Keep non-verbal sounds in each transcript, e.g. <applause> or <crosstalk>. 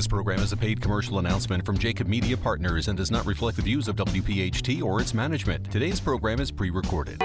This program is a paid commercial announcement from Jacob Media Partners and does not reflect the views of WPHT or its management. Today's program is pre recorded.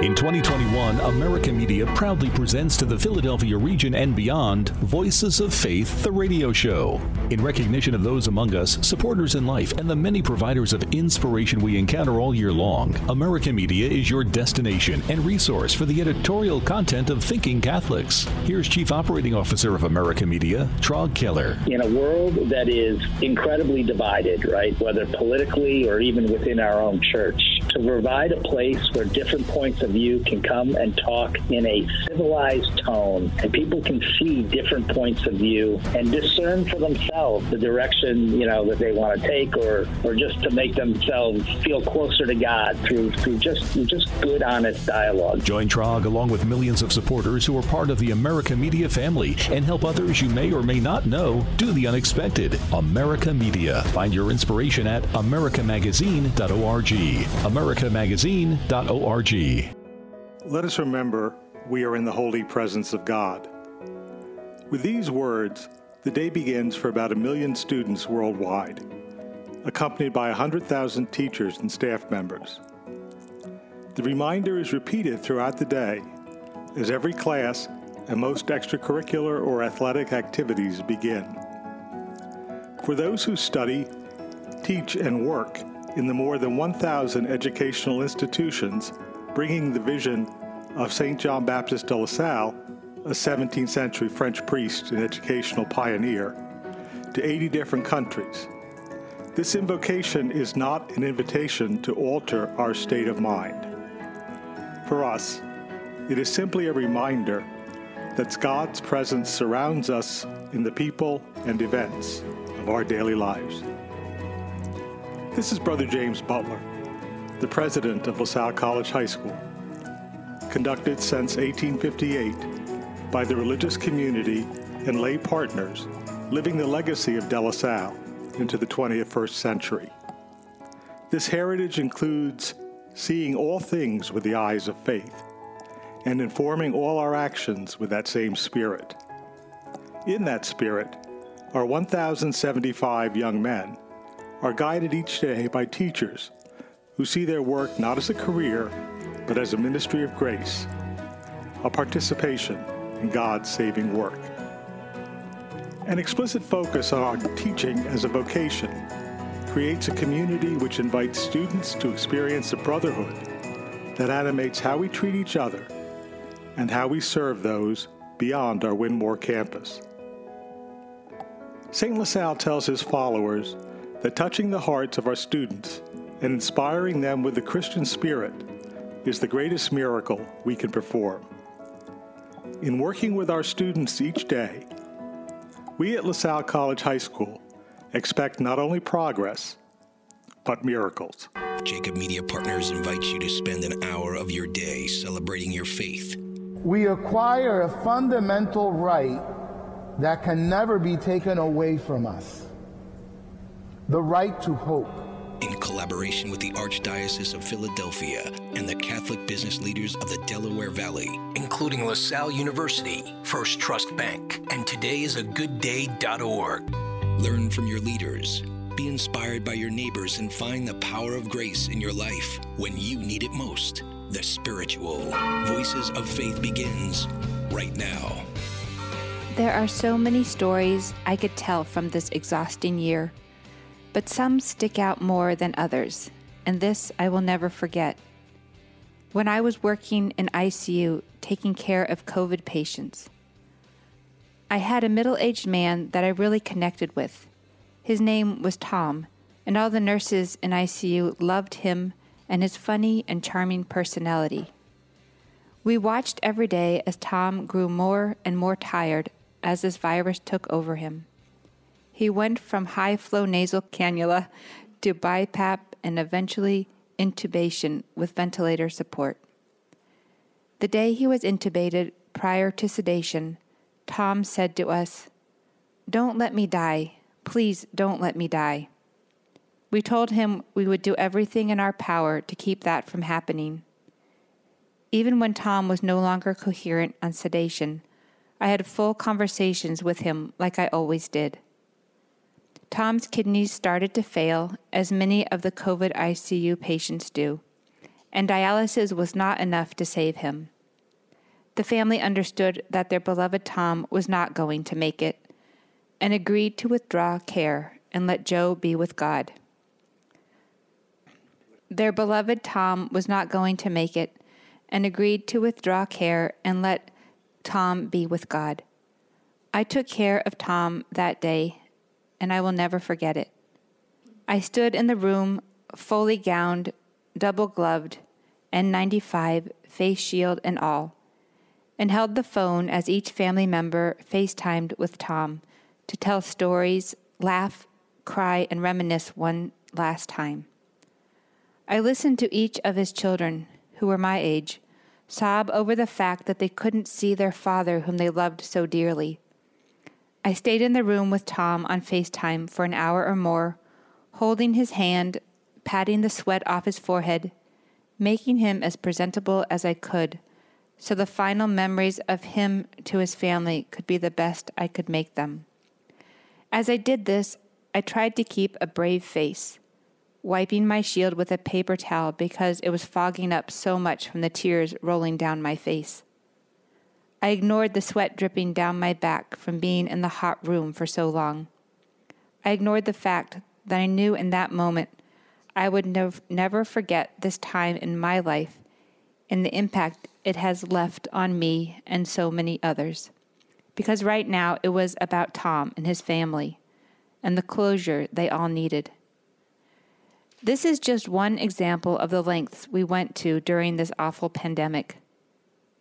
In 2021, America Media proudly presents to the Philadelphia region and beyond Voices of Faith, the radio show. In recognition of those among us, supporters in life, and the many providers of inspiration we encounter all year long, America Media is your destination and resource for the editorial content of Thinking Catholics. Here's Chief Operating Officer of America Media, Traug Keller. In a world that is incredibly divided, right, whether politically or even within our own church, to provide a place where different points of view can come and talk in a civilized tone and people can see different points of view and discern for themselves the direction you know that they want to take or or just to make themselves feel closer to God through through just just good honest dialogue. Join Traug along with millions of supporters who are part of the America Media family and help others you may or may not know do the unexpected. America Media. Find your inspiration at americamagazine.org. americamagazine.org. Let us remember we are in the holy presence of God. With these words, the day begins for about a million students worldwide, accompanied by 100,000 teachers and staff members. The reminder is repeated throughout the day as every class and most extracurricular or athletic activities begin. For those who study, teach, and work in the more than 1,000 educational institutions bringing the vision of St. John Baptist de La Salle, a 17th century French priest and educational pioneer, to 80 different countries. This invocation is not an invitation to alter our state of mind. For us, it is simply a reminder that God's presence surrounds us in the people and events of our daily lives. This is Brother James Butler, the president of LaSalle College High School, conducted since 1858 by the religious community and lay partners living the legacy of De La Salle into the 21st century. This heritage includes seeing all things with the eyes of faith and informing all our actions with that same spirit. In that spirit, our 1,075 young men are guided each day by teachers who see their work not as a career, but as a ministry of grace, a participation in God's saving work. An explicit focus on teaching as a vocation creates a community which invites students to experience the brotherhood that animates how we treat each other and how we serve those beyond our Wyndmoor campus. St. LaSalle tells his followers that touching the hearts of our students and inspiring them with the Christian spirit is the greatest miracle we can perform. In working with our students each day, we at LaSalle College High School expect not only progress, but miracles. Jacob Media Partners invites you to spend an hour of your day celebrating your faith. We acquire a fundamental right that can never be taken away from us the right to hope. In collaboration with the Archdiocese of Philadelphia and the Catholic business leaders of the Delaware Valley, including LaSalle University, First Trust Bank, and todayisagooddday.org. Learn from your leaders. Be inspired by your neighbors and find the power of grace in your life when you need it most. The spiritual Voices of Faith begins right now. There are so many stories I could tell from this exhausting year, but some stick out more than others, and this I will never forget. When I was working in ICU taking care of COVID patients, I had a middle aged man that I really connected with. His name was Tom, and all the nurses in ICU loved him and his funny and charming personality. We watched every day as Tom grew more and more tired as this virus took over him. He went from high flow nasal cannula to BiPAP and eventually intubation with ventilator support. The day he was intubated prior to sedation, Tom said to us, Don't let me die. Please don't let me die. We told him we would do everything in our power to keep that from happening. Even when Tom was no longer coherent on sedation, I had full conversations with him like I always did. Tom's kidneys started to fail, as many of the COVID ICU patients do, and dialysis was not enough to save him. The family understood that their beloved Tom was not going to make it and agreed to withdraw care and let Joe be with God. Their beloved Tom was not going to make it and agreed to withdraw care and let Tom be with God. I took care of Tom that day, and I will never forget it. I stood in the room, fully gowned, double gloved, N95, face shield, and all, and held the phone as each family member FaceTimed with Tom to tell stories, laugh, cry, and reminisce one last time. I listened to each of his children, who were my age, sob over the fact that they couldn't see their father whom they loved so dearly. I stayed in the room with Tom on FaceTime for an hour or more, holding his hand, patting the sweat off his forehead, making him as presentable as I could, so the final memories of him to his family could be the best I could make them. As I did this, I tried to keep a brave face wiping my shield with a paper towel because it was fogging up so much from the tears rolling down my face. I ignored the sweat dripping down my back from being in the hot room for so long. I ignored the fact that I knew in that moment I would nev- never forget this time in my life and the impact it has left on me and so many others. Because right now it was about Tom and his family and the closure they all needed. This is just one example of the lengths we went to during this awful pandemic.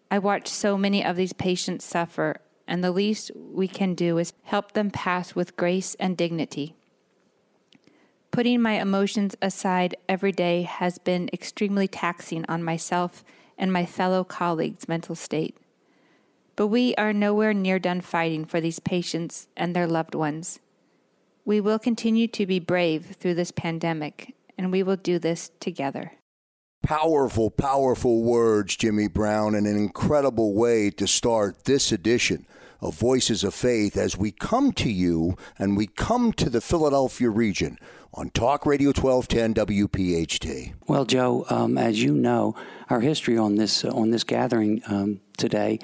I watch so many of these patients suffer, and the least we can do is help them pass with grace and dignity. Putting my emotions aside every day has been extremely taxing on myself and my fellow colleagues' mental state. But we are nowhere near done fighting for these patients and their loved ones. We will continue to be brave through this pandemic and we will do this together. Powerful, powerful words, Jimmy Brown, and an incredible way to start this edition of Voices of Faith as we come to you and we come to the Philadelphia region on Talk Radio 1210 WPHT. Well, Joe, um, as you know, our history on this uh, on this gathering um, today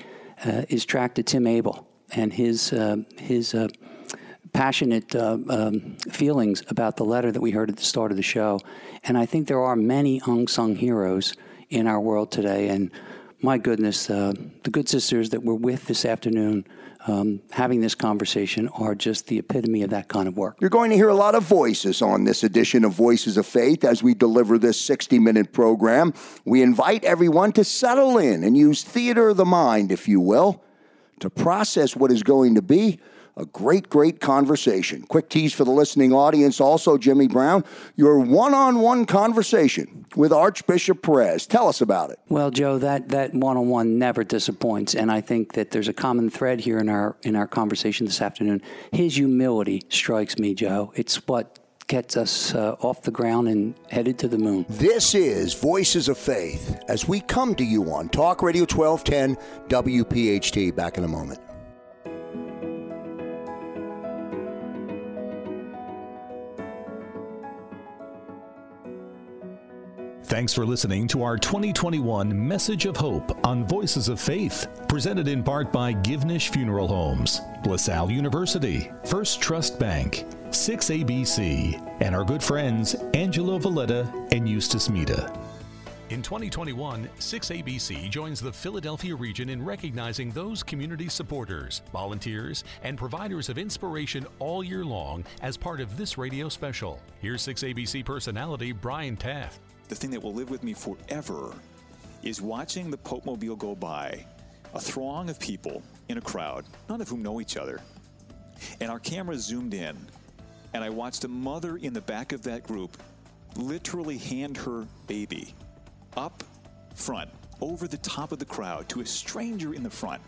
uh, is tracked to Tim Abel and his uh, his uh, passionate uh, um, feelings about the letter that we heard at the start of the show. And I think there are many unsung heroes in our world today. And my goodness, uh, the good sisters that we're with this afternoon. Um, having this conversation are just the epitome of that kind of work. You're going to hear a lot of voices on this edition of Voices of Faith as we deliver this 60 minute program. We invite everyone to settle in and use theater of the mind, if you will, to process what is going to be a great, great conversation. Quick tease for the listening audience also, Jimmy Brown, your one on one conversation with Archbishop Perez. Tell us about it. Well, Joe, that, that one on one never disappoints. And I think that there's a common thread here in our, in our conversation this afternoon. His humility strikes me, Joe. It's what gets us uh, off the ground and headed to the moon. This is Voices of Faith as we come to you on Talk Radio 1210 WPHT. Back in a moment. Thanks for listening to our 2021 Message of Hope on Voices of Faith, presented in part by Givnish Funeral Homes, LaSalle University, First Trust Bank, 6ABC, and our good friends Angelo Valletta and Eustace Mita. In 2021, 6ABC joins the Philadelphia region in recognizing those community supporters, volunteers, and providers of inspiration all year long as part of this radio special. Here's 6ABC personality Brian Taff the thing that will live with me forever is watching the Pope Mobile go by, a throng of people in a crowd, none of whom know each other. And our camera zoomed in, and I watched a mother in the back of that group literally hand her baby up front, over the top of the crowd, to a stranger in the front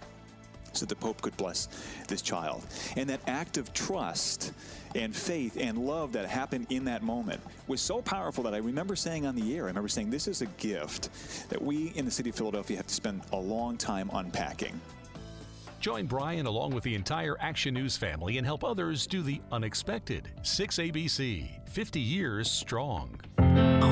so the Pope could bless this child. And that act of trust and faith and love that happened in that moment was so powerful that I remember saying on the air, I remember saying, This is a gift that we in the city of Philadelphia have to spend a long time unpacking. Join Brian along with the entire Action News family and help others do the unexpected. 6ABC, 50 years strong.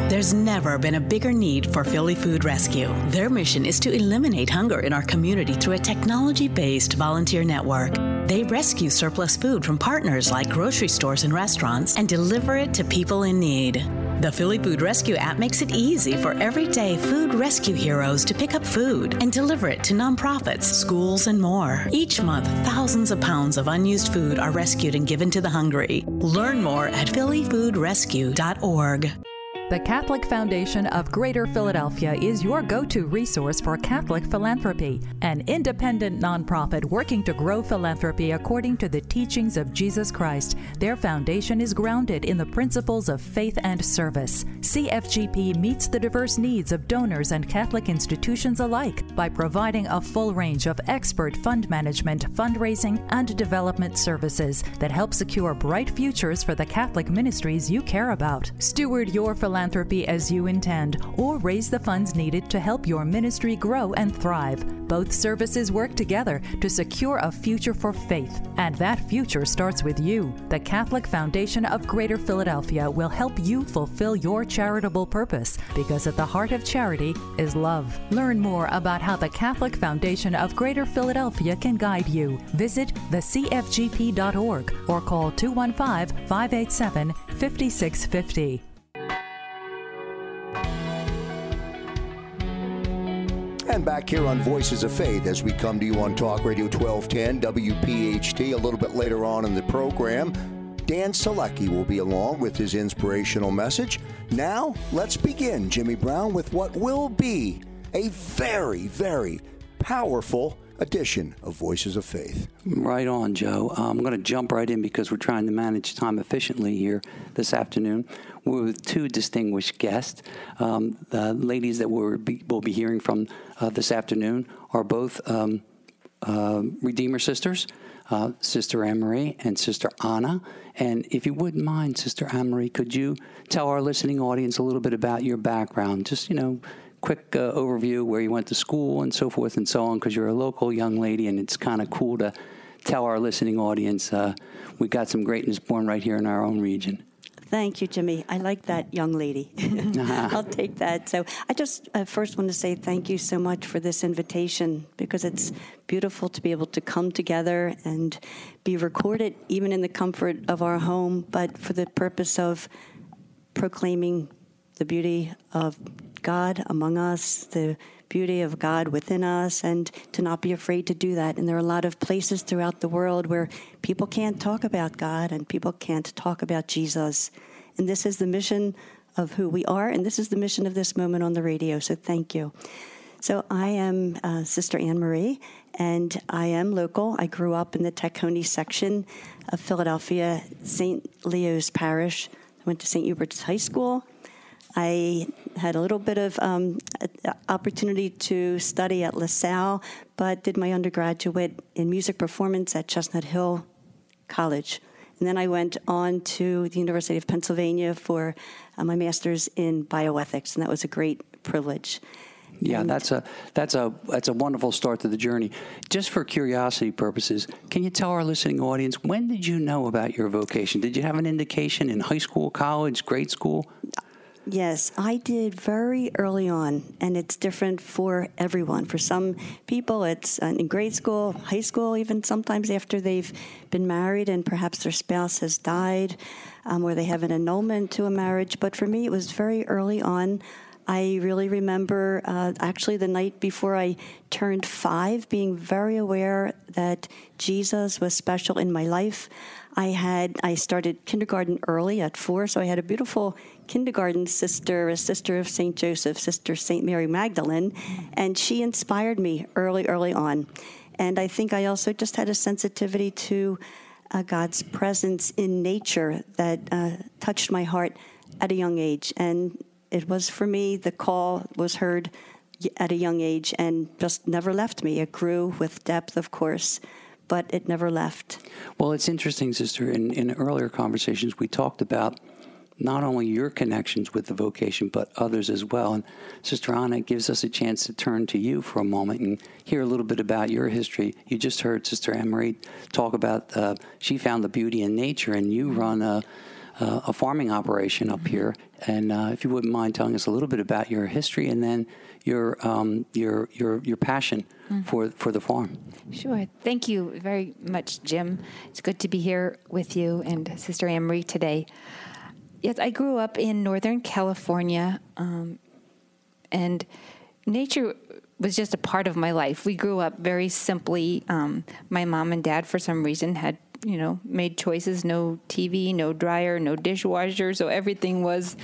There's never been a bigger need for Philly Food Rescue. Their mission is to eliminate hunger in our community through a technology based volunteer network. They rescue surplus food from partners like grocery stores and restaurants and deliver it to people in need. The Philly Food Rescue app makes it easy for everyday food rescue heroes to pick up food and deliver it to nonprofits, schools, and more. Each month, thousands of pounds of unused food are rescued and given to the hungry. Learn more at phillyfoodrescue.org. The Catholic Foundation of Greater Philadelphia is your go to resource for Catholic philanthropy, an independent nonprofit working to grow philanthropy according to the teachings of Jesus Christ. Their foundation is grounded in the principles of faith and service. CFGP meets the diverse needs of donors and Catholic institutions alike by providing a full range of expert fund management, fundraising, and development services that help secure bright futures for the Catholic ministries you care about. Steward your philanthropy philanthropy as you intend, or raise the funds needed to help your ministry grow and thrive. Both services work together to secure a future for faith, and that future starts with you. The Catholic Foundation of Greater Philadelphia will help you fulfill your charitable purpose because at the heart of charity is love. Learn more about how the Catholic Foundation of Greater Philadelphia can guide you. Visit thecfgp.org or call 215 587 5650. Back here on Voices of Faith as we come to you on Talk Radio 1210 WPHT a little bit later on in the program. Dan Selecki will be along with his inspirational message. Now, let's begin, Jimmy Brown, with what will be a very, very powerful edition of Voices of Faith. Right on, Joe. Uh, I'm going to jump right in because we're trying to manage time efficiently here this afternoon. We're with two distinguished guests. Um, the ladies that we'll be, we'll be hearing from uh, this afternoon are both um, uh, Redeemer sisters, uh, Sister Anne and Sister Anna. And if you wouldn't mind, Sister Anne could you tell our listening audience a little bit about your background? Just, you know, quick uh, overview where you went to school and so forth and so on, because you're a local young lady, and it's kind of cool to tell our listening audience uh, we got some greatness born right here in our own region. Thank you, Jimmy. I like that young lady. <laughs> <laughs> I'll take that. So I just uh, first want to say thank you so much for this invitation because it's beautiful to be able to come together and be recorded even in the comfort of our home, but for the purpose of proclaiming the beauty of God among us, the beauty of God within us, and to not be afraid to do that. And there are a lot of places throughout the world where people can't talk about God and people can't talk about Jesus. And this is the mission of who we are, and this is the mission of this moment on the radio. So thank you. So I am uh, Sister Anne Marie, and I am local. I grew up in the Tacony section of Philadelphia, St. Leo's Parish. I went to St. Hubert's High School I had a little bit of um, opportunity to study at LaSalle, but did my undergraduate in music performance at Chestnut Hill College. And then I went on to the University of Pennsylvania for uh, my master's in bioethics, and that was a great privilege. Yeah, and that's a that's a that's a wonderful start to the journey. Just for curiosity purposes, can you tell our listening audience when did you know about your vocation? Did you have an indication in high school, college, grade school? Yes, I did very early on, and it's different for everyone. For some people, it's uh, in grade school, high school, even sometimes after they've been married and perhaps their spouse has died, um, or they have an annulment to a marriage. But for me, it was very early on. I really remember uh, actually the night before I turned five being very aware that Jesus was special in my life. I had I started kindergarten early at four, so I had a beautiful kindergarten sister, a sister of Saint Joseph, sister Saint Mary Magdalene, and she inspired me early, early on. And I think I also just had a sensitivity to uh, God's presence in nature that uh, touched my heart at a young age. And it was for me the call was heard at a young age and just never left me. It grew with depth, of course but it never left. Well, it's interesting, sister. In, in earlier conversations, we talked about not only your connections with the vocation, but others as well. And Sister Anna gives us a chance to turn to you for a moment and hear a little bit about your history. You just heard Sister Anne-Marie talk about uh, she found the beauty in nature, and you run a, a farming operation up here. And uh, if you wouldn't mind telling us a little bit about your history and then your um, your your your passion mm-hmm. for for the farm. Sure. Thank you very much, Jim. It's good to be here with you and Sister Anne-Marie today. Yes, I grew up in Northern California, um, and nature was just a part of my life. We grew up very simply. Um, my mom and dad, for some reason, had you know made choices: no TV, no dryer, no dishwasher. So everything was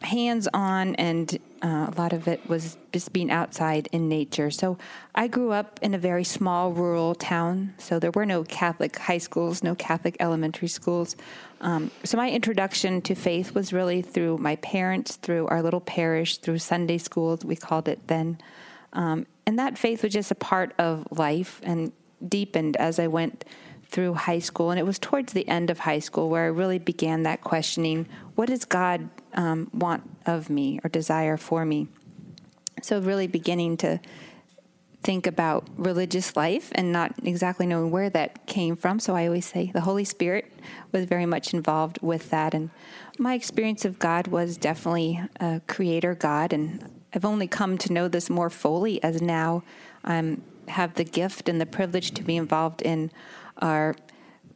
hands on, and uh, a lot of it was just being outside in nature. So I grew up in a very small rural town, so there were no Catholic high schools, no Catholic elementary schools. Um, so my introduction to faith was really through my parents, through our little parish, through Sunday schools, we called it then. Um, and that faith was just a part of life and deepened as I went through high school. And it was towards the end of high school where I really began that questioning what does God um, want of me or desire for me? So, really beginning to think about religious life and not exactly knowing where that came from. So I always say the Holy Spirit was very much involved with that. And my experience of God was definitely a creator God. And I've only come to know this more fully as now I have the gift and the privilege to be involved in our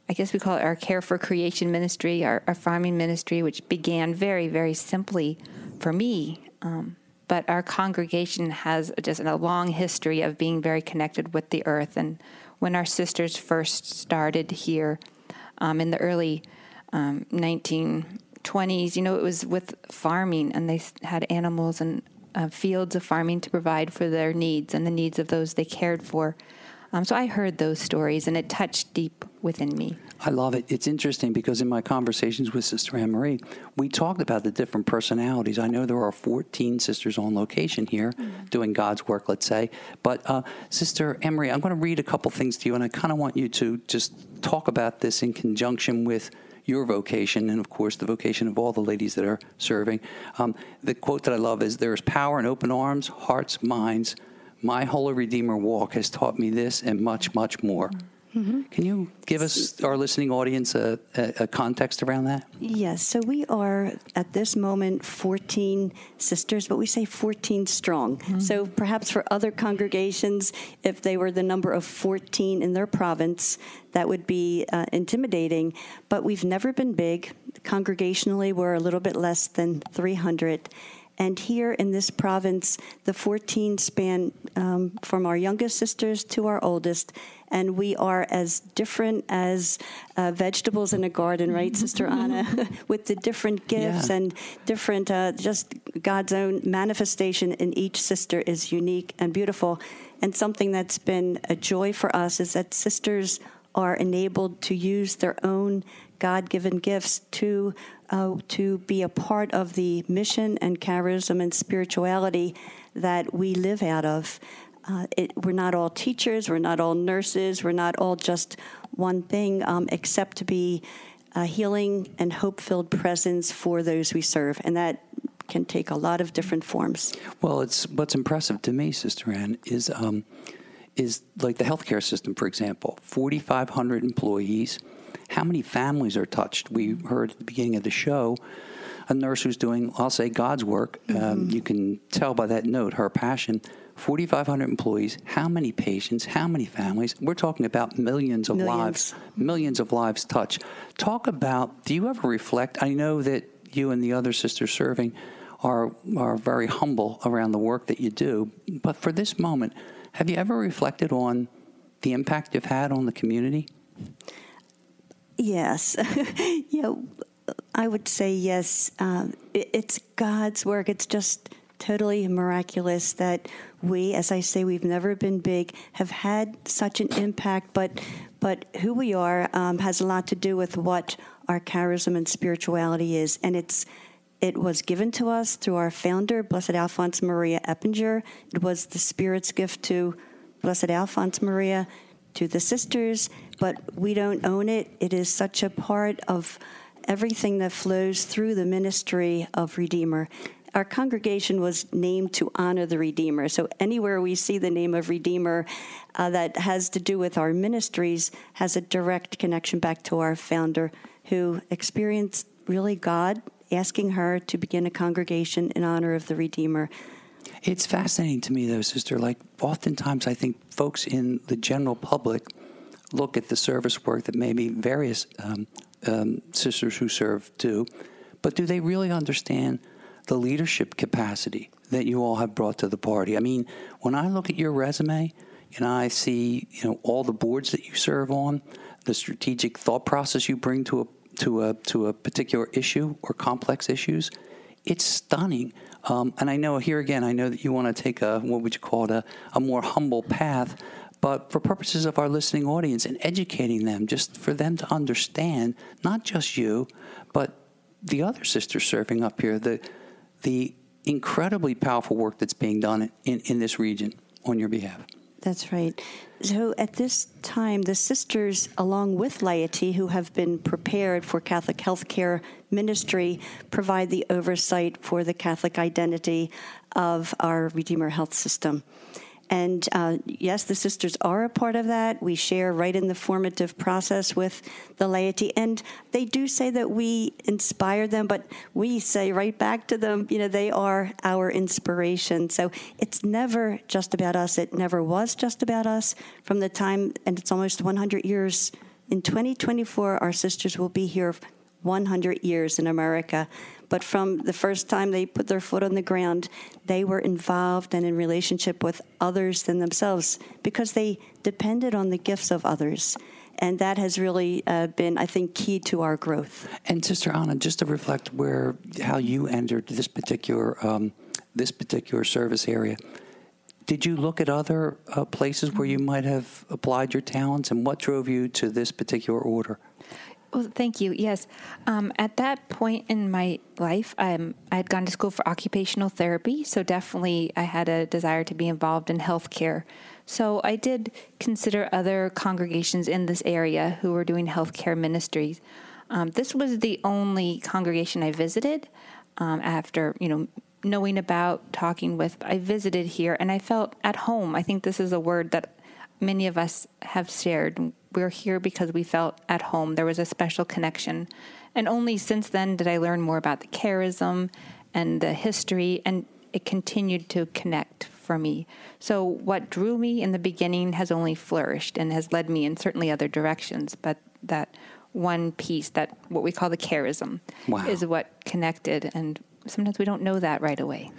I guess we call it our Care for Creation ministry, our, our farming ministry, which began very, very simply for me. Um, but our congregation has just a long history of being very connected with the earth. And when our sisters first started here um, in the early um, 1920s, you know, it was with farming, and they had animals and uh, fields of farming to provide for their needs and the needs of those they cared for. Um, so I heard those stories, and it touched deep within me. I love it. It's interesting because in my conversations with Sister Anne Marie, we talked about the different personalities. I know there are 14 sisters on location here mm-hmm. doing God's work, let's say. But uh, Sister Anne Marie, I'm going to read a couple things to you, and I kind of want you to just talk about this in conjunction with your vocation and, of course, the vocation of all the ladies that are serving. Um, the quote that I love is There is power in open arms, hearts, minds my Holy Redeemer walk has taught me this and much, much more. Mm-hmm. Can you give us, our listening audience, a, a, a, context around that? Yes. So we are at this moment 14 sisters, but we say 14 strong. Mm-hmm. So perhaps for other congregations, if they were the number of 14 in their province, that would be uh, intimidating. But we've never been big. Congregationally, we're a little bit less than 300. And here in this province, the 14 span um, from our youngest sisters to our oldest, and we are as different as uh, vegetables in a garden, right, Sister Anna, <laughs> with the different gifts yeah. and different, uh, just God's own manifestation in each sister is unique and beautiful. And something that's been a joy for us is that sisters are enabled to use their own God given gifts to uh, to be a part of the mission and charism and spirituality that we live out of. Uh, it, we're not all teachers, we're not all nurses, we're not all just one thing, um, except to be a healing and hope filled presence for those we serve. And that can take a lot of different forms. Well, it's what's impressive to me, Sister Anne, is um, is like the healthcare system, for example, 4,500 employees how many families are touched? We heard at the beginning of the show a nurse who's doing, I'll say, God's work. Um, mm-hmm. Um, you can tell by that note her passion. 4,500 employees, how many patients, how many families? We're talking about millions of millions. lives, millions of lives touched. Talk about, do you ever reflect? I know that you and the other sisters serving are, are very humble around the work that you do, but for this moment, have you ever reflected on the impact you've had on the community? Yes. <laughs> yeah, I would say yes. Um, it, it's God's work. It's just totally miraculous that we, as I say, we've never been big, have had such an impact. But but who we are um, has a lot to do with what our charism and spirituality is, and it's. It was given to us through our founder, Blessed Alphonse Maria Eppinger. It was the Spirit's gift to Blessed Alphonse Maria, to the sisters, but we don't own it. It is such a part of everything that flows through the ministry of Redeemer. Our congregation was named to honor the Redeemer. So anywhere we see the name of Redeemer uh, that has to do with our ministries has a direct connection back to our founder who experienced really God asking her to begin a congregation in honor of the Redeemer. It's fascinating to me, though, sister. Like, oftentimes I think folks in the general public look at the service work that maybe various um, um, sisters who serve do, but do they really understand the leadership capacity that you all have brought to the party? I mean, when I look at your resume and I see, you know, all the boards that you serve on, the strategic thought process you bring to a to a to a particular issue or complex issues, it's stunning. Um, and I know here again, I know that you want to take a what would you call it a, a more humble path, but for purposes of our listening audience and educating them, just for them to understand not just you, but the other sisters serving up here, the the incredibly powerful work that's being done in, in this region on your behalf. That's right. So at this time, the sisters, along with laity who have been prepared for Catholic healthcare ministry, provide the oversight for the Catholic identity of our Redeemer Health System. And uh, yes, the sisters are a part of that. We share right in the formative process with the laity. And they do say that we inspire them, but we say right back to them, you know, they are our inspiration. So it's never just about us. It never was just about us from the time, and it's almost 100 years. In 2024, our sisters will be here 100 years in America. But from the first time they put their foot on the ground, they were involved and in relationship with others than themselves because they depended on the gifts of others. And that has really uh, been, I think, key to our growth. And Sister Anna, just to reflect where how you entered this particular um, this particular service area, did you look at other uh, places where you might have applied your talents, and what drove you to this particular order? Well, thank you. Yes. Um, at that point in my life, um, I had gone to school for occupational therapy. So definitely I had a desire to be involved in healthcare. So I did consider other congregations in this area who were doing healthcare ministries. Um, this was the only congregation I visited um, after, you know, knowing about, talking with. I visited here and I felt at home. I think this is a word that many of us have shared we're here because we felt at home. There was a special connection. And only since then did I learn more about the charism and the history, and it continued to connect for me. So, what drew me in the beginning has only flourished and has led me in certainly other directions, but that one piece, that what we call the charism, wow. is what connected. And sometimes we don't know that right away.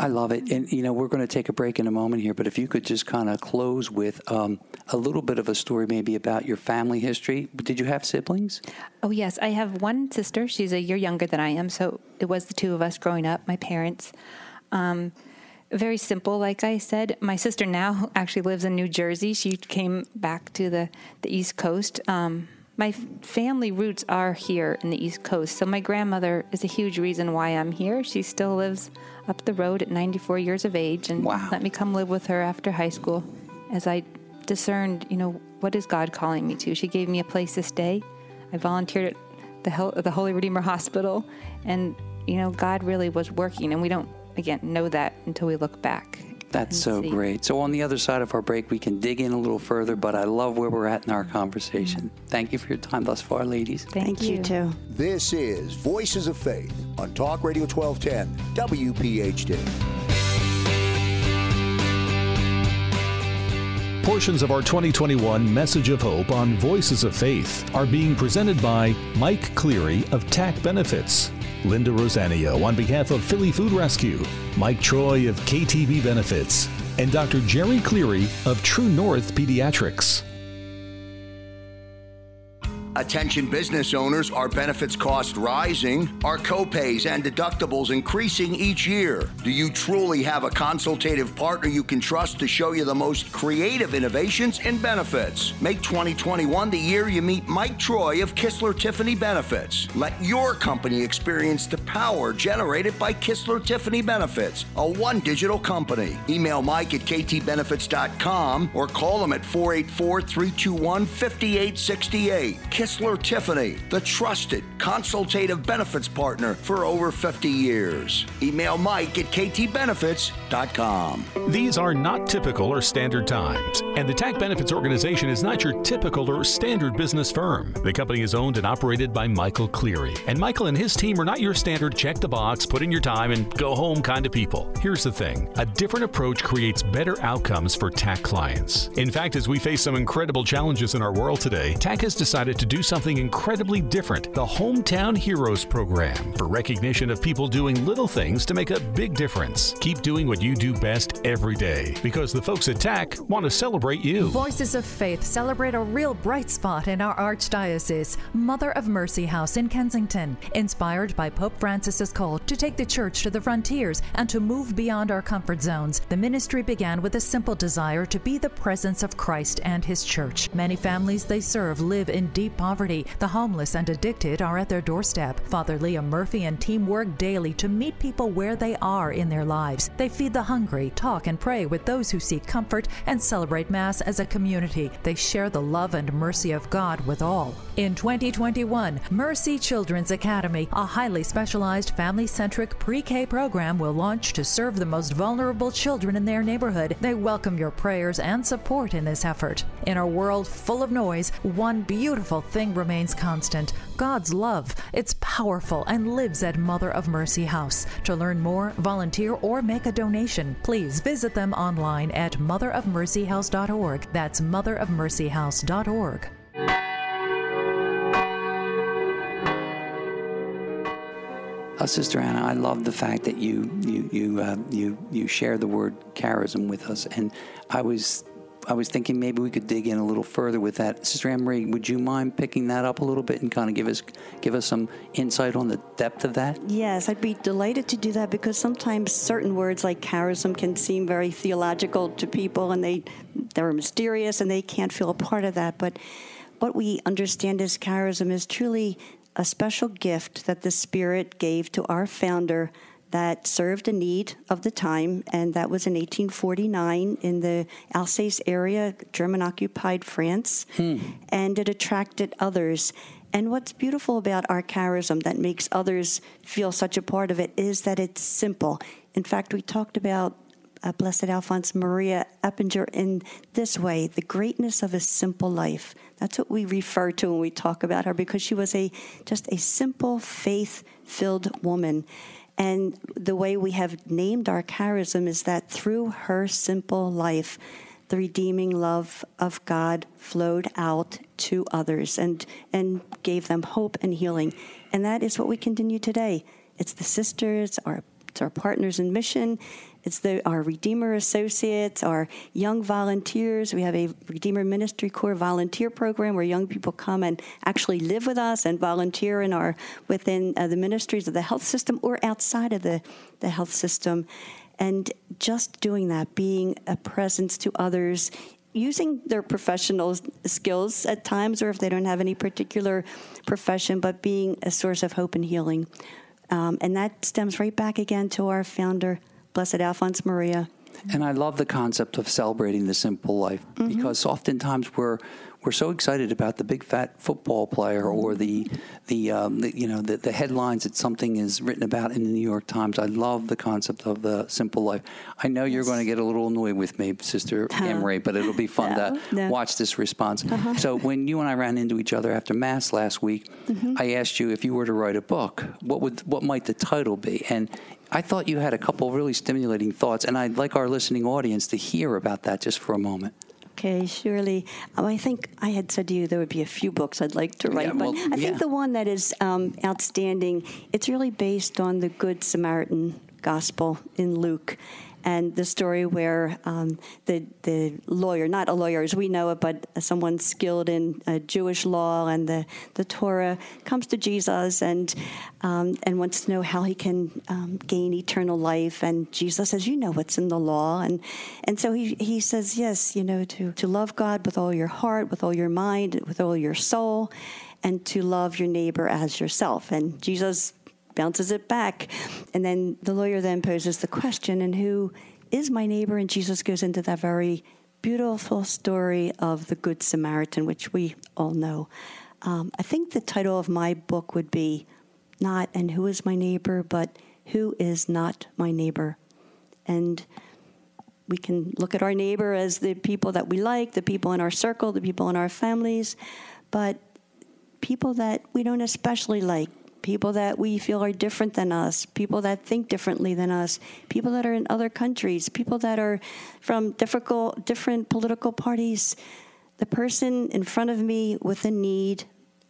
I love it. And, you know, we're going to take a break in a moment here, but if you could just kind of close with um, a little bit of a story maybe about your family history. Did you have siblings? Oh, yes. I have one sister. She's a year younger than I am. So it was the two of us growing up, my parents. Um, very simple, like I said. My sister now <laughs> actually lives in New Jersey. She came back to the, the East Coast. Um, my family roots are here in the East Coast. So my grandmother is a huge reason why I'm here. She still lives up the road at 94 years of age and wow. let me come live with her after high school as I discerned, you know, what is God calling me to? She gave me a place to stay. I volunteered at the, the Holy Redeemer <laughs> Hospital and you know, God really was working and we don't again know that until we look back. That's so see. great. So, on the other side of our break, we can dig in a little further, but I love where we're at in our conversation. Thank you for your time thus far, ladies. Thank, Thank you. you, too. This is Voices of Faith on Talk Radio 1210, WPHT. Portions of our 2021 Message of Hope on Voices of Faith are being presented by Mike Cleary of TAC Benefits Linda Rosanio on behalf of Philly Food Rescue, Mike Troy of KTV Benefits, and Dr. Jerry Cleary of True North Pediatrics. Attention business owners, are benefits costs rising? Are copays and deductibles increasing each year? Do you truly have a consultative partner you can trust to show you the most creative innovations in benefits? Make 2021 the year you meet Mike Troy of Kistler Tiffany Benefits. Let your company experience the power generated by Kistler Tiffany Benefits, a one digital company. Email Mike at ktbenefits.com or call him at 484 321 5868 Kistler Tiffany, the trusted consultative benefits partner for over 50 years. Email Mike at ktbenefits.com. These are not typical or standard times, and the TAC Benefits Organization is not your typical or standard business firm. The company is owned and operated by Michael Cleary, and Michael and his team are not your standard check the box, put in your time, and go home kind of people. Here's the thing a different approach creates better outcomes for TAC clients. In fact, as we face some incredible challenges in our world today, TAC has decided to do something incredibly different the Hometown Heroes Program for recognition of people doing little things to make a big difference. Keep doing what you do best every day because the folks at TAC want to celebrate you. Voices of Faith celebrate a real bright spot in our Archdiocese, Mother of Mercy House in Kensington, inspired by Pope Francis's call to take the church to the frontiers and to move beyond our comfort zones. The ministry began with a simple desire to be the presence of Christ and his church. Many families they serve live in deep poverty. The homeless and addicted are at their doorstep. Father Liam Murphy and team work daily to meet people where they are in their lives. They feed the hungry, talk and pray with those who seek comfort, and celebrate Mass as a community. They share the love and mercy of God with all. In 2021, Mercy Children's Academy, a highly specialized family centric pre K program, will launch to serve the most vulnerable children in their neighborhood. They welcome your prayers and support in this effort. In a world full of noise, one beautiful thing remains constant God's love. It's powerful and lives at Mother of Mercy House. To learn more, volunteer, or make a donation, please visit them online at motherofmercyhouse.org. That's motherofmercyhouse.org. Uh, Sister Anna, I love the fact that you you you uh, you you share the word charism with us, and I was I was thinking maybe we could dig in a little further with that. Sister Anne Marie, would you mind picking that up a little bit and kind of give us give us some insight on the depth of that? Yes, I'd be delighted to do that because sometimes certain words like charism can seem very theological to people, and they they're mysterious and they can't feel a part of that. But what we understand as charism is truly a special gift that the Spirit gave to our founder that served a need of the time, and that was in 1849 in the Alsace area, German occupied France, Hmm. and it attracted others. And what's beautiful about our charism that makes others feel such a part of it is that it's simple. In fact, we talked about uh, Blessed Alphonse Maria Eppinger in this way the greatness of a simple life. That's what we refer to when we talk about her because she was a just a simple, faith filled woman. And the way we have named our charism is that through her simple life, the redeeming love of God flowed out to others and, and gave them hope and healing. And that is what we continue today. It's the sisters, our, it's our partners in mission, it's the, our Redeemer associates, our young volunteers. We have a Redeemer Ministry Corps volunteer program where young people come and actually live with us and volunteer in our within uh, the ministries of the health system or outside of the, the health system. And just doing that, being a presence to others, using their professional skills at times, or if they don't have any particular profession, but being a source of hope and healing. Um, and that stems right back again to our founder, Blessed Alphonse Maria. And I love the concept of celebrating the simple life mm-hmm. because oftentimes we're we're so excited about the big fat football player or the the, um, the you know the, the headlines that something is written about in the New York Times. I love the concept of the simple life. I know you're going to get a little annoyed with me, Sister <laughs> Emery, but it'll be fun <laughs> No, to no. watch this response. Uh-huh. So when you and I ran into each other after Mass last week, mm-hmm. I asked you if you were to write a book, what would what might the title be? And I thought you had a couple really stimulating thoughts, and I'd like our listening audience to hear about that just for a moment. Okay, surely. Um, I think I had said to you there would be a few books I'd like to write, Yeah, well, but I yeah. think the one that is um, outstanding, it's really based on the Good Samaritan gospel in Luke. And the story where um, the the lawyer, not a lawyer as we know it, but someone skilled in uh, Jewish law and the, the Torah, comes to Jesus and um, and wants to know how he can um, gain eternal life. And Jesus says, "You know what's in the law." And and so he he says, "Yes, you know to to love God with all your heart, with all your mind, with all your soul, and to love your neighbor as yourself." And Jesus bounces it back. And then the lawyer then poses the question, and who is my neighbor? And Jesus goes into that very beautiful story of the Good Samaritan, which we all know. Um, I think the title of my book would be not "And Who Is My Neighbor," but "Who Is Not My Neighbor," and we can look at our neighbor as the people that we like, the people in our circle, the people in our families, but people that we don't especially like, people that we feel are different than us, people that think differently than us, people that are in other countries, people that are from difficult, different political parties. The person in front of me with a need,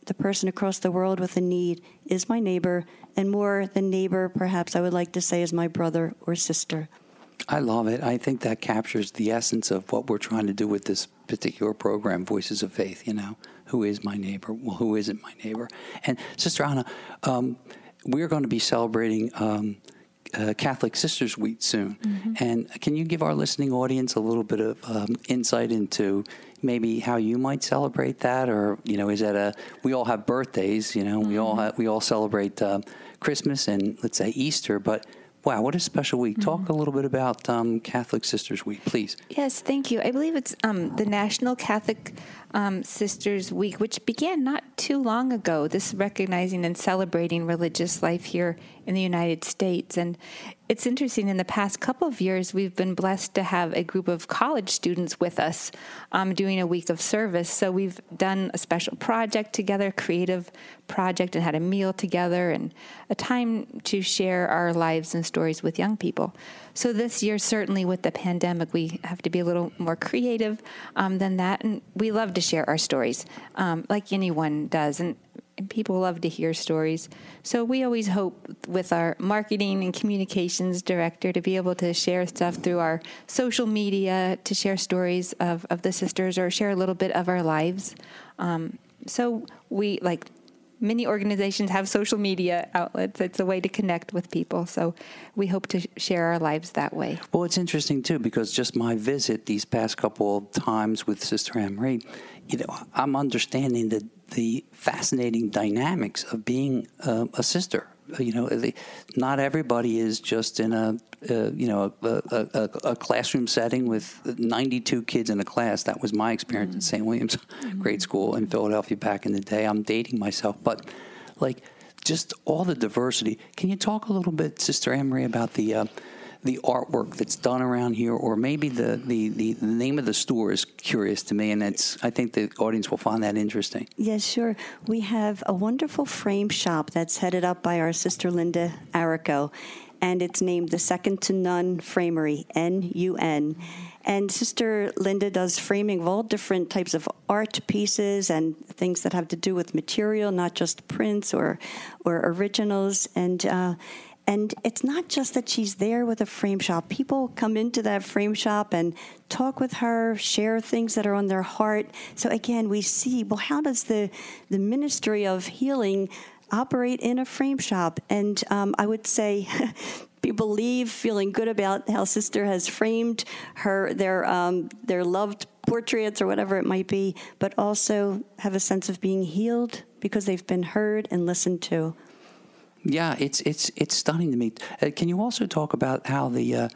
the person across the world with a need, is my neighbor, and more than neighbor, perhaps I would like to say, is my brother or sister. I love it. I think that captures the essence of what we're trying to do with this particular program, Voices of Faith. You know, who is my neighbor? Well, who isn't my neighbor? And Sister Anna, um, we're going to be celebrating um, uh, Catholic Sisters Week soon. Mm-hmm. And can you give our listening audience a little bit of um, insight into maybe how you might celebrate that, or you know, is that a? We all have birthdays. You know, mm-hmm. we all mm-hmm. have, we all celebrate uh, Christmas and let's say Easter, but Wow, what a special week. Mm-hmm. Talk a little bit about um, Catholic Sisters Week, please. Yes, thank you. I believe it's um, the National Catholic um, Sisters Week, which began not too long ago. This recognizing and celebrating religious life here in the United States. And it's interesting, in the past couple of years, we've been blessed to have a group of college students with us um, doing a week of service. So we've done a special project together, creative project, and had a meal together and a time to share our lives and stories with young people. So this year, certainly with the pandemic, we have to be a little more creative um, than that. And we love to share our stories um, like anyone does. And and people love to hear stories. So we always hope with our marketing and communications director to be able to share stuff through our social media, to share stories of, of the sisters or share a little bit of our lives. Um, so we like many organizations have social media outlets. It's a way to connect with people. So we hope to share our lives that way. Well, it's interesting too because just my visit these past couple of times with Sister Anne Marie, you know, I'm understanding the the fascinating dynamics of being uh, a sister. You know, not everybody is just in a, uh, you know a, a, a, classroom setting with 92 kids in a class. That was my experience mm-hmm. at St. William's mm-hmm. <laughs> Grade School in Philadelphia back in the day. I'm dating myself, but like just all the diversity. Can you talk a little bit, Sister Anne Marie, about the uh, the artwork that's done around here, or maybe the, the, the, name of the store is curious to me, and it's I think the audience will find that interesting. Yes, sure. We have a wonderful frame shop that's headed up by our sister Linda Arico, and it's named the Second to None Framery, N U N. And Sister Linda does framing of all different types of art pieces and things that have to do with material, not just prints or or originals. And uh, and it's not just that she's there with a frame shop. People come into that frame shop and talk with her, share things that are on their heart. So again, we see, well, how does the, the ministry of healing operate in a frame shop? And um, I would say, <laughs> people leave feeling good about how sister has framed her their um, their loved portraits or whatever it might be, but also have a sense of being healed because they've been heard and listened to. Yeah, it's it's it's stunning to me. Uh, can you also talk about how the uh,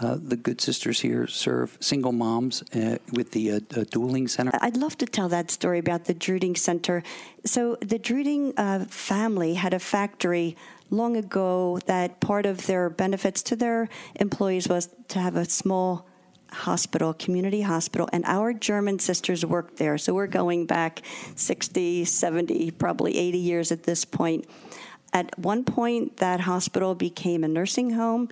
uh, the good sisters here serve single moms uh, with the uh, Druding center? I'd love to tell that story about the Druding Center. So the Druding uh, family had a factory long ago that part of their benefits to their employees was to have a small hospital, community hospital, and our German sisters worked there. So we're going back 60, 70, probably 80 years at this point. At one point, that hospital became a nursing home.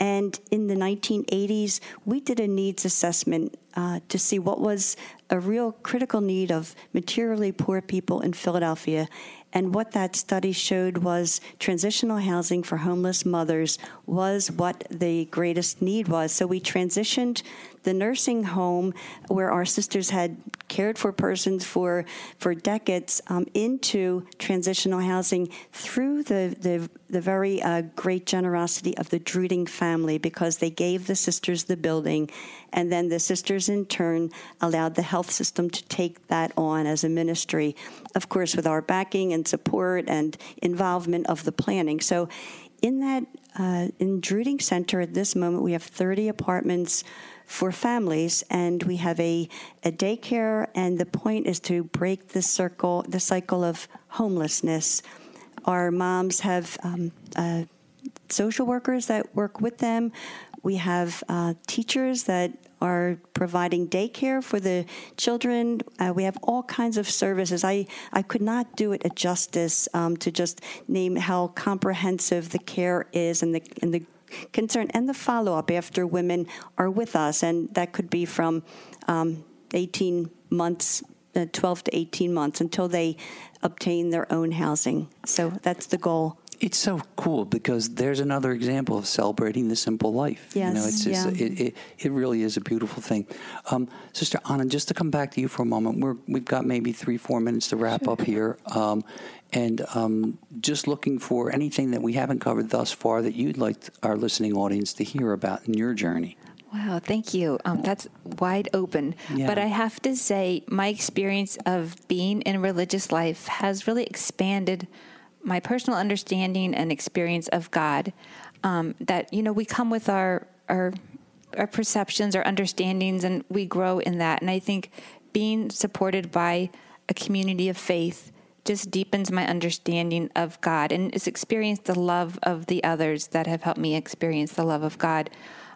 And in the 1980s, we did a needs assessment uh, to see what was a real critical need of materially poor people in Philadelphia. And what that study showed was transitional housing for homeless mothers was what the greatest need was. So we transitioned the nursing home where our sisters had cared for persons for for decades um, into transitional housing through the the, the very uh, great generosity of the Druding family because they gave the sisters the building, and then the sisters in turn allowed the health system to take that on as a ministry, of course with our backing and support and involvement of the planning. So. In that, uh, in Druding Center at this moment, we have 30 apartments for families, and we have a, a daycare, and the point is to break the circle, the cycle of homelessness. Our moms have um, uh, social workers that work with them. We have uh, teachers that are providing daycare for the children. Uh, we have all kinds of services. I, I could not do it a justice um, to just name how comprehensive the care is and the, and the concern and the follow up after women are with us. And that could be from um, 18 months, uh, 12 to 18 months until they obtain their own housing. So that's the goal. It's so cool because there's another example of celebrating the simple life. Yes, you know, it's, yeah. it, it, it really is a beautiful thing. Um, Sister Anna, just to come back to you for a moment, we're, we've got maybe three, four minutes to wrap up here. Um, and um, just looking for anything that we haven't covered thus far that you'd like our listening audience to hear about in your journey. Wow, thank you. Um, that's wide open. Yeah. But I have to say, my experience of being in religious life has really expanded my personal understanding and experience of God. Um, that you know, we come with our our our perceptions, our understandings, and we grow in that. And I think being supported by a community of faith just deepens my understanding of God and has experienced the love of the others that have helped me experience the love of God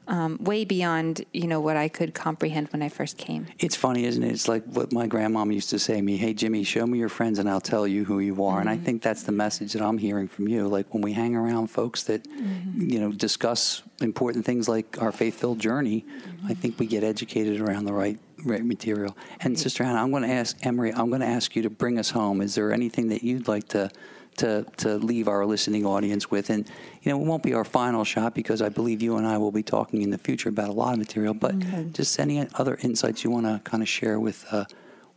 um, way beyond you know what I could comprehend when I first came. It's funny, isn't it? It's like what my grandmom used to say to me, "Hey Jimmy, show me your friends and I'll tell you who you are." And I mm-hmm. think that's the message that I'm hearing from you. Like when we hang around folks that mm-hmm. you know discuss important things like our faith-filled journey, I mm-hmm. think we get educated around the right right material. And Sister Hannah, I'm going to ask Emery. I'm going to ask you to bring us home. Is there anything that you'd like to? To, to leave our listening audience with. And, you know, it won't be our final shot because I believe you and I will be talking in the future about a lot of material, but just any other insights you want to kind of share with, uh,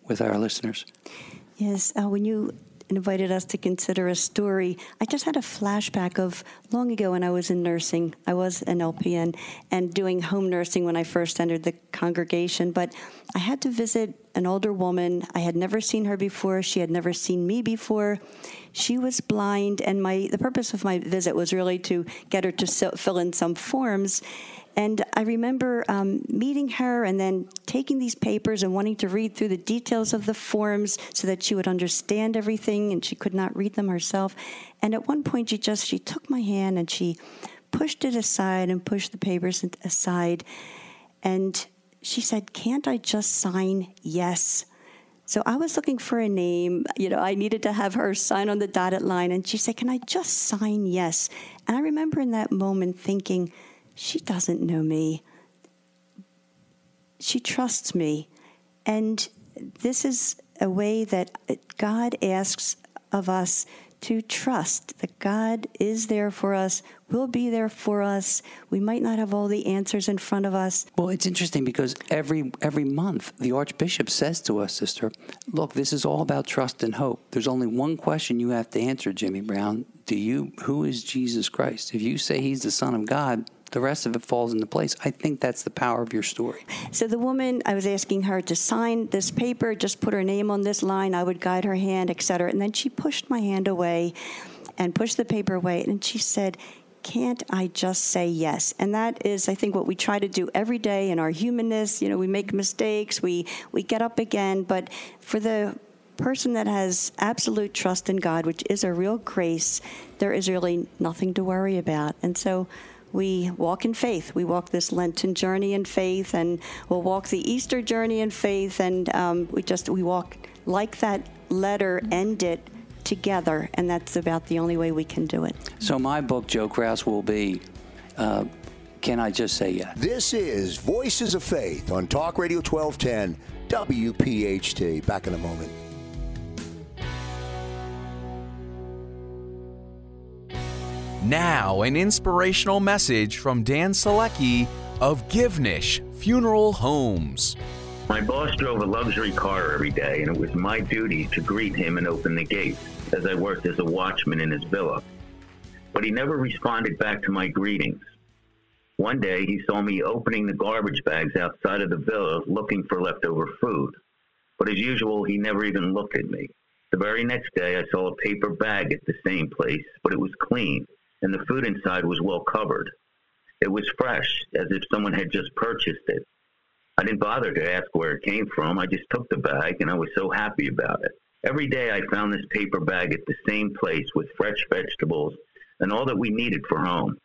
with our listeners. Yes, uh, when you invited us to consider a story, I just had a flashback of long ago when I was in nursing. I was an LPN and doing home nursing when I first entered the congregation, but I had to visit an older woman. I had never seen her before. She had never seen me before. She was blind, and my the purpose of my visit was really to get her to so, fill in some forms. And I remember um, meeting her and then taking these papers and wanting to read through the details of the forms so that she would understand everything, and she could not read them herself. And at one point, she just she took my hand and she pushed it aside and pushed the papers aside, and she said, "Can't I just sign yes?" So I was looking for a name. You know, I needed to have her sign on the dotted line, and she said, "Can I just sign yes?" And I remember in that moment thinking she doesn't know me. She trusts me. And this is a way that God asks of us to trust that God is there for us, will be there for us. We might not have all the answers in front of us. Well, it's interesting because every every month the Archbishop says to us, sister, look, this is all about trust and hope. There's only one question you have to answer, Jimmy Brown. Do you who is Jesus Christ? If you say he's the Son of God, the rest of it falls into place. I think that's the power of your story. So the woman, I was asking her to sign this paper, just put her name on this line. I would guide her hand, etc. And then she pushed my hand away and pushed the paper away, and she said, can't I just say yes? And that is, I think, what we try to do every day in our humanness. You know, we make mistakes, we, we get up again, but for the person that has absolute trust in God, which is a real grace, there is really nothing to worry about. And so we walk in faith. We walk this Lenten journey in faith, and we'll walk the Easter journey in faith, and um, we just we walk like that letter ended together, and that's about the only way we can do it. So my book, Joe Kraus, will be. Uh, can I just say yes? This is Voices of Faith on Talk Radio 1210 WPHT. Back in a moment. Now, an inspirational message from Dan Selecki of Givnish Funeral Homes. My boss drove a luxury car every day, and it was my duty to greet him and open the gate, as I worked as a watchman in his villa. But he never responded back to my greetings. One day, he saw me opening the garbage bags outside of the villa looking for leftover food. But as usual, he never even looked at me. The very next day, I saw a paper bag at the same place, but it was clean and the food inside was well covered. It was fresh, as if someone had just purchased it, I didn't bother to ask where it came from. I just took the bag and I was so happy about it. Every day I found this paper bag at the same place with fresh vegetables and all that we needed for home.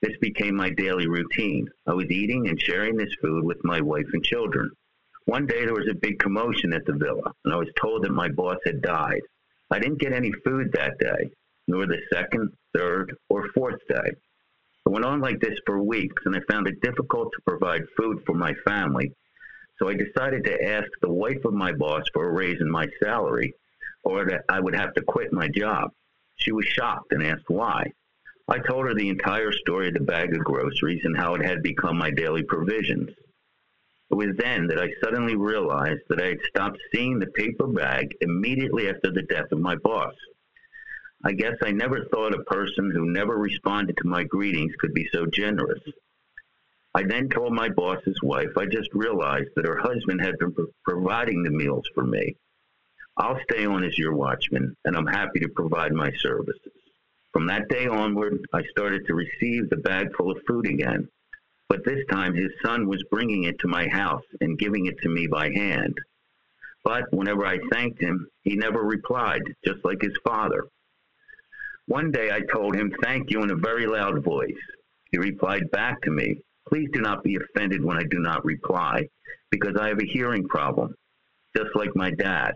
This became my daily routine. I was eating and sharing this food with my wife and children. One day there was a big commotion at the villa, and I was told that my boss had died. I didn't get any food that day, nor the second, third, or fourth day. It went on like this for weeks, and I found it difficult to provide food for my family. So I decided to ask the wife of my boss for a raise in my salary, or that I would have to quit my job. She was shocked and asked why. I told her the entire story of the bag of groceries and how it had become my daily provisions. It was then that I suddenly realized that I had stopped seeing the paper bag immediately after the death of my boss. I guess I never thought a person who never responded to my greetings could be so generous. I then told my boss's wife I just realized that her husband had been pro- providing the meals for me. I'll stay on as your watchman, and I'm happy to provide my services. From that day onward, I started to receive the bag full of food again but this time his son was bringing it to my house and giving it to me by hand. But whenever I thanked him, he never replied, just like his father. One day I told him thank you in a very loud voice. He replied back to me, Please do not be offended when I do not reply, because I have a hearing problem, just like my dad.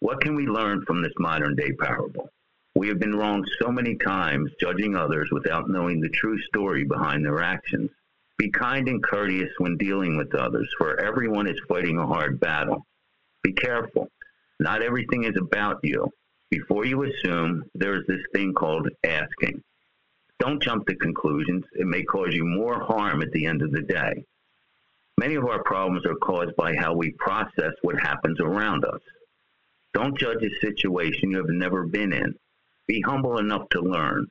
What can we learn from this modern day parable? We have been wrong so many times judging others without knowing the true story behind their actions. Be kind and courteous when dealing with others, for everyone is fighting a hard battle. Be careful. Not everything is about you. Before you assume, there is this thing called asking. Don't jump to conclusions. It may cause you more harm at the end of the day. Many of our problems are caused by how we process what happens around us. Don't judge a situation you have never been in. Be humble enough to learn.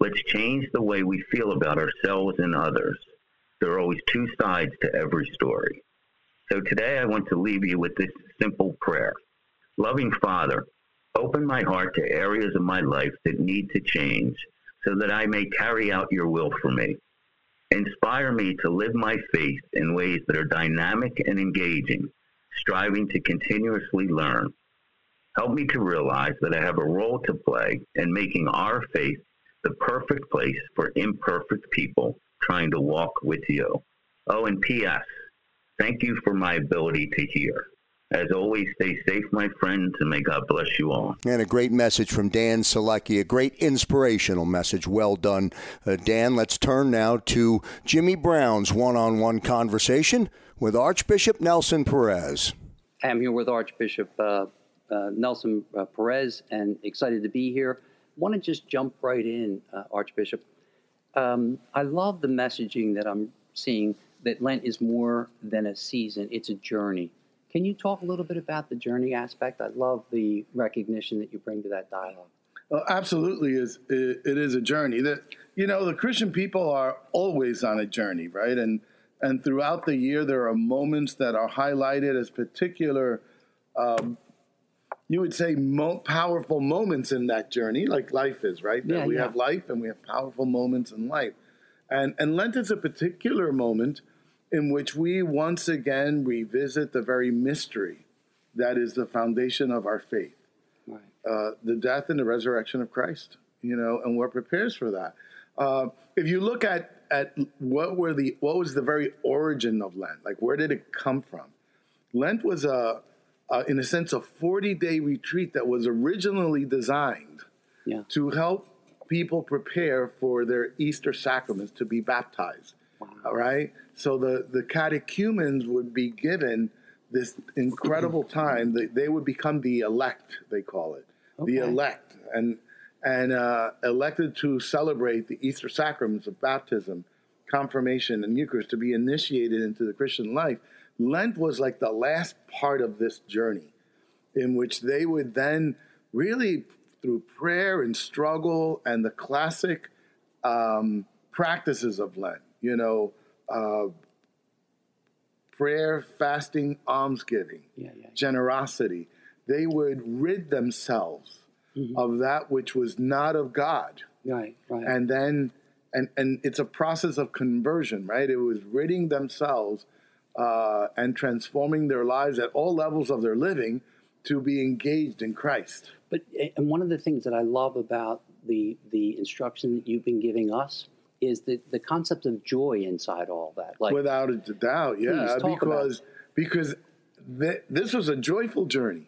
Let's change the way we feel about ourselves and others. There are always two sides to every story. So today I want to leave you with this simple prayer. Loving Father, open my heart to areas of my life that need to change so that I may carry out your will for me. Inspire me to live my faith in ways that are dynamic and engaging, striving to continuously learn. Help me to realize that I have a role to play in making our faith the perfect place for imperfect people trying to walk with you. Oh, and P.S. Thank you for my ability to hear. As always, stay safe, my friends, and may God bless you all. And a great message from Dan Selecki, a great inspirational message. Well done, uh, Dan. Let's turn now to Jimmy Brown's one on one conversation with Archbishop Nelson Perez. I'm here with Archbishop uh, uh, Nelson uh, Perez and excited to be here. Want to just jump right in, uh, Archbishop um, I love the messaging that I'm seeing that Lent is more than a season, it's a journey. Can you talk a little bit about the journey aspect? I love the recognition that you bring to that dialogue. Well, absolutely, is it is a journey. That you know, the Christian people are always on a journey, right? And and throughout the year, there are moments that are highlighted as particular um, you would say mo- powerful moments in that journey, like life is, right? Yeah, we yeah. have life and we have powerful moments in life. And, and Lent is a particular moment in which we once again revisit the very mystery that is the foundation of our faith right. uh, the death and the resurrection of Christ, you know, and what prepares for that. Uh, if you look at, at what were the what was the very origin of Lent, like where did it come from? Lent was a uh, in a sense, a 40 day retreat that was originally designed yeah. to help people prepare for their Easter sacraments to be baptized. Wow. All right. So the, the catechumens would be given this incredible time. That they would become the elect, they call it. Okay. The elect. And, and uh, elected to celebrate the Easter sacraments of baptism, confirmation, and Eucharist to be initiated into the Christian life. Lent was like the last part of this journey in which they would then really, through prayer and struggle and the classic um, practices of Lent, you know, uh, prayer, fasting, almsgiving, yeah, yeah. generosity, they would rid themselves mm-hmm. of that which was not of God. Right, right. And then, and, and it's a process of conversion, right? It was ridding themselves uh, and transforming their lives at all levels of their living to be engaged in Christ. But and one of the things that I love about the the instruction that you've been giving us is the the concept of joy inside all that. Like without a doubt, yeah, because because th- this was a joyful journey,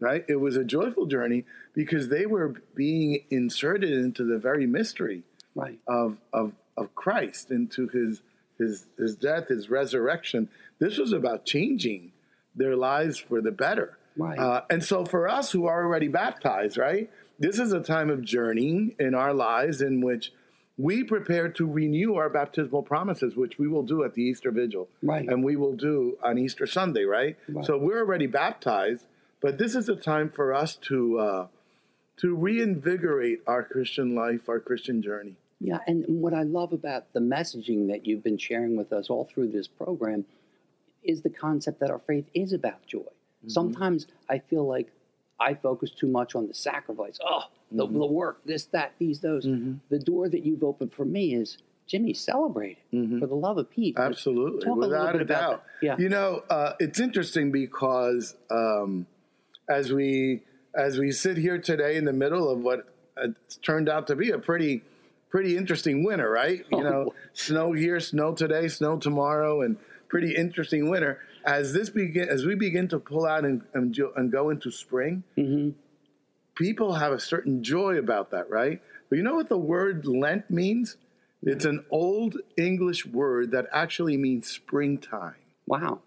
right? It was a joyful journey because they were being inserted into the very mystery right. of of of Christ, into his his his death, his resurrection. This was about changing their lives for the better. Right. Uh, and so for us who are already baptized, right, this is a time of journeying in our lives in which we prepare to renew our baptismal promises, which we will do at the Easter Vigil. Right. And we will do on Easter Sunday, right? Right. So we're already baptized, but this is a time for us to uh, to reinvigorate our Christian life, our Christian journey. Yeah, and what I love about the messaging that you've been sharing with us all through this program is the concept that our faith is about joy. Mm-hmm. Sometimes I feel like I focus too much on the sacrifice. Oh, the, mm-hmm. the work, this, that, these, those. Mm-hmm. The door that you've opened for me is Jimmy, celebrate it Mm-hmm. for the love of Pete. Absolutely, Talk without a, a, doubt. Yeah. You know, uh, it's interesting because um, as we as we sit here today in the middle of what uh, turned out to be a pretty pretty interesting winter, right? You know, snow here, snow today, snow tomorrow, and pretty interesting winter. As this begin, as we begin to pull out and and, and go into spring, mm-hmm. people have a certain joy about that, right? But you know what the word Lent means? It's an old English word that actually means springtime. Wow.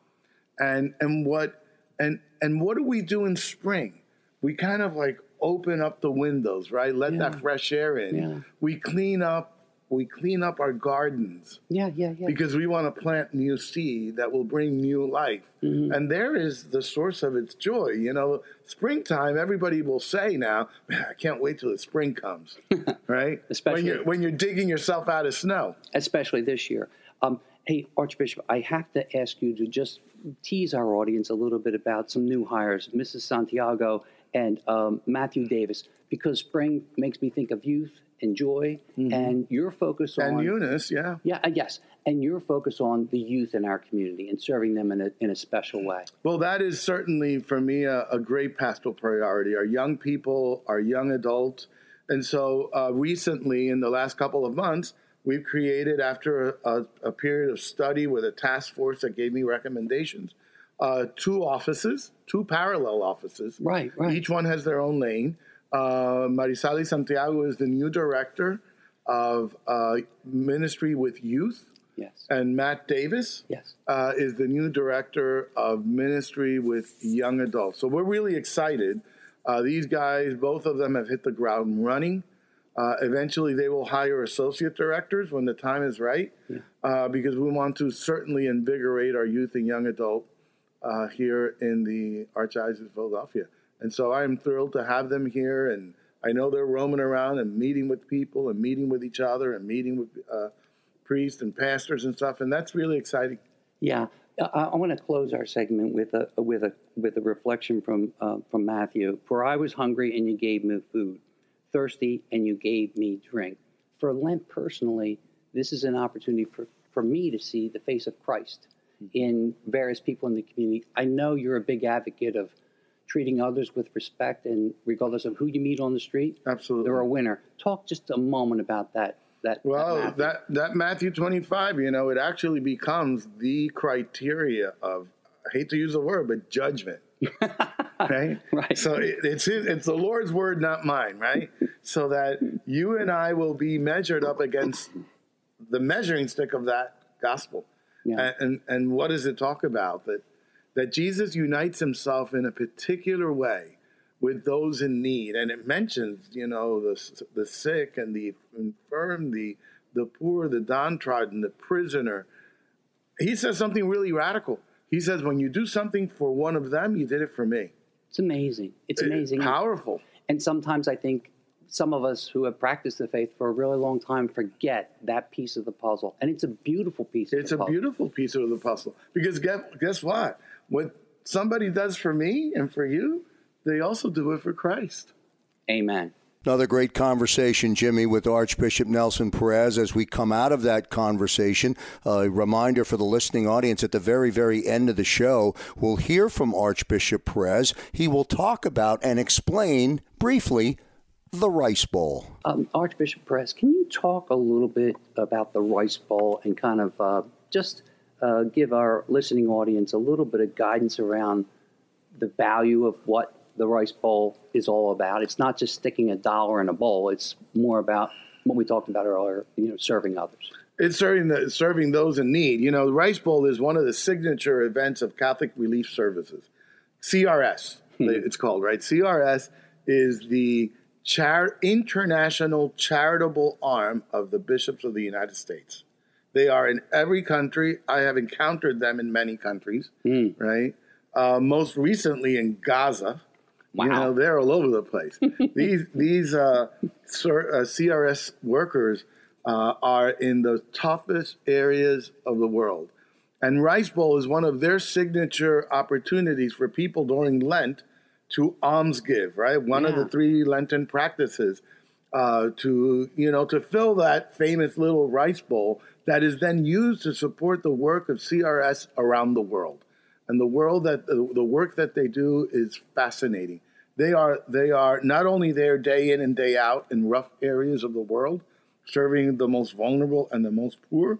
And and what and and what do we do in spring? We kind of like open up the windows, right? Let Yeah. that fresh air in. Yeah. We clean up we clean up our gardens Yeah, yeah, yeah. because we want to plant new seed that will bring new life. Mm-hmm. And there is the source of its joy. You know, springtime, everybody will say now, man, I can't wait till the spring comes, <laughs> right? Especially- when you're, when you're digging yourself out of snow. especially this year. Um, hey, Archbishop, I have to ask you to just tease our audience a little bit about some new hires, Mrs. Santiago and um, Matthew Davis, because spring makes me think of youth and joy, and your focus on Mm-hmm. And Eunice, yeah. yeah, uh, yes, and your focus on the youth in our community and serving them in a in a special way. Well, that is certainly for me a, a great pastoral priority. Our young people, our young adults. And so uh, recently, in the last couple of months, we've created, after a, a period of study with a task force that gave me recommendations, uh, two offices, two parallel offices. Right, right. Each one has their own lane. Uh, Marisali Santiago is the new director of uh, ministry with youth. Yes. And Matt Davis Yes. uh, is the new director of ministry with young adults. So we're really excited. Uh, these guys, both of them have hit the ground running. Uh, eventually, they will hire associate directors when the time is right, uh, because we want to certainly invigorate our youth and young adult uh, here in the Archdiocese of Philadelphia. And so I'm thrilled to have them here, and I know they're roaming around and meeting with people and meeting with each other and meeting with uh, priests and pastors and stuff, and that's really exciting. Yeah, I, I want to close our segment with a with a with a reflection from uh, from Matthew. For I was hungry and you gave me food, thirsty and you gave me drink. For Lent personally, this is an opportunity for for me to see the face of Christ in various people in the community. I know you're a big advocate of treating others with respect and regardless of who you meet on the street. Absolutely, they're a winner. Talk just a moment about that. That Well, that Matthew. that that Matthew 25, you know, it actually becomes the criteria of I hate to use the word, but judgment. <laughs> right? Right. So it, it's his, it's the Lord's word, not mine, right? so that you and I will be measured up against the measuring stick of that gospel. Yeah. And, and and what does it talk about? That that Jesus unites himself in a particular way with those in need, and it mentions, you know, the the sick and the infirm, the the poor, the downtrodden, the prisoner. He says something really radical. He says, "When you do something for one of them, you did it for me." It's amazing. It's eh, amazing. powerful. And sometimes I think some of us who have practiced the faith for a really long time forget that piece of the puzzle. And it's a beautiful piece of It's the a puzzle. beautiful piece of the puzzle because guess, guess what? What somebody does for me and for you, they also do it for Christ. Amen. Another great conversation, Jimmy, with Archbishop Nelson Perez. As we come out of that conversation, a reminder for the listening audience at the very, very end of the show, we'll hear from Archbishop Perez. He will talk about and explain briefly the Rice Bowl. Um, Archbishop Perez, can you talk a little bit about the Rice Bowl and kind of uh, just uh, give our listening audience a little bit of guidance around the value of what the Rice Bowl is all about. It's not just sticking a dollar in a bowl. It's more about what we talked about earlier, you know, serving others. It's serving the, serving those in need. You know, the Rice Bowl is one of the signature events of Catholic Relief Services, CRS. Hmm. It's called right. CRS is the char- international charitable arm of the bishops of the United States. They are in every country. I have encountered them in many countries. Hmm. Right. Uh, most recently in Gaza, Wow. You know, they're all over the place. <laughs> these these uh, CRS uh, workers uh, are in the toughest areas of the world. And Rice Bowl is one of their signature opportunities for people during Lent to alms give, right? One yeah. of the three Lenten practices uh, to, you know, to fill that famous little rice bowl that is then used to support the work of CRS around the world and the world that the, the work that they do is fascinating. They are they are not only there day in and day out in rough areas of the world, serving the most vulnerable and the most poor,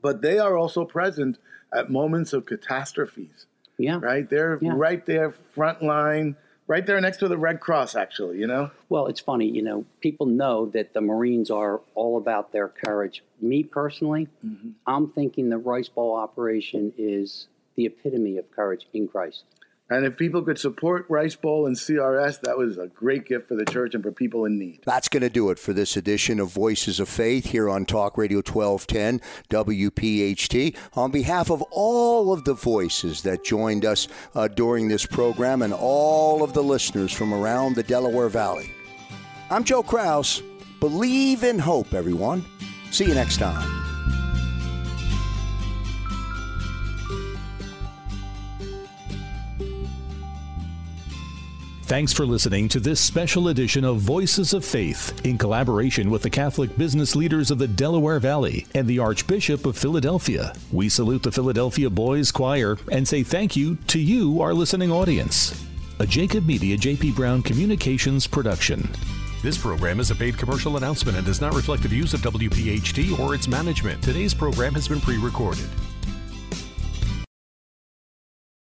but they are also present at moments of catastrophes. Yeah. Right? They're yeah. right there front line, right there next to the Red Cross actually, you know? Well, it's funny, you know, people know that the Marines are all about their courage. Me personally, mm-hmm. I'm thinking the Rice Bowl operation is the epitome of courage in Christ. And if people could support Rice Bowl and CRS, that was a great gift for the church and for people in need. That's going to do it for this edition of Voices of Faith here on Talk Radio 1210 WPHT. On behalf of all of the voices that joined us uh, during this program and all of the listeners from around the Delaware Valley, I'm Joe Kraus. Believe in hope, everyone. See you next time. Thanks for listening to this special edition of Voices of Faith in collaboration with the Catholic business leaders of the Delaware Valley and the Archbishop of Philadelphia. We salute the Philadelphia Boys Choir and say thank you to you, our listening audience. A Jacob Media JP Brown Communications production. This program is a paid commercial announcement and does not reflect the views of WPHT or its management. Today's program has been pre recorded.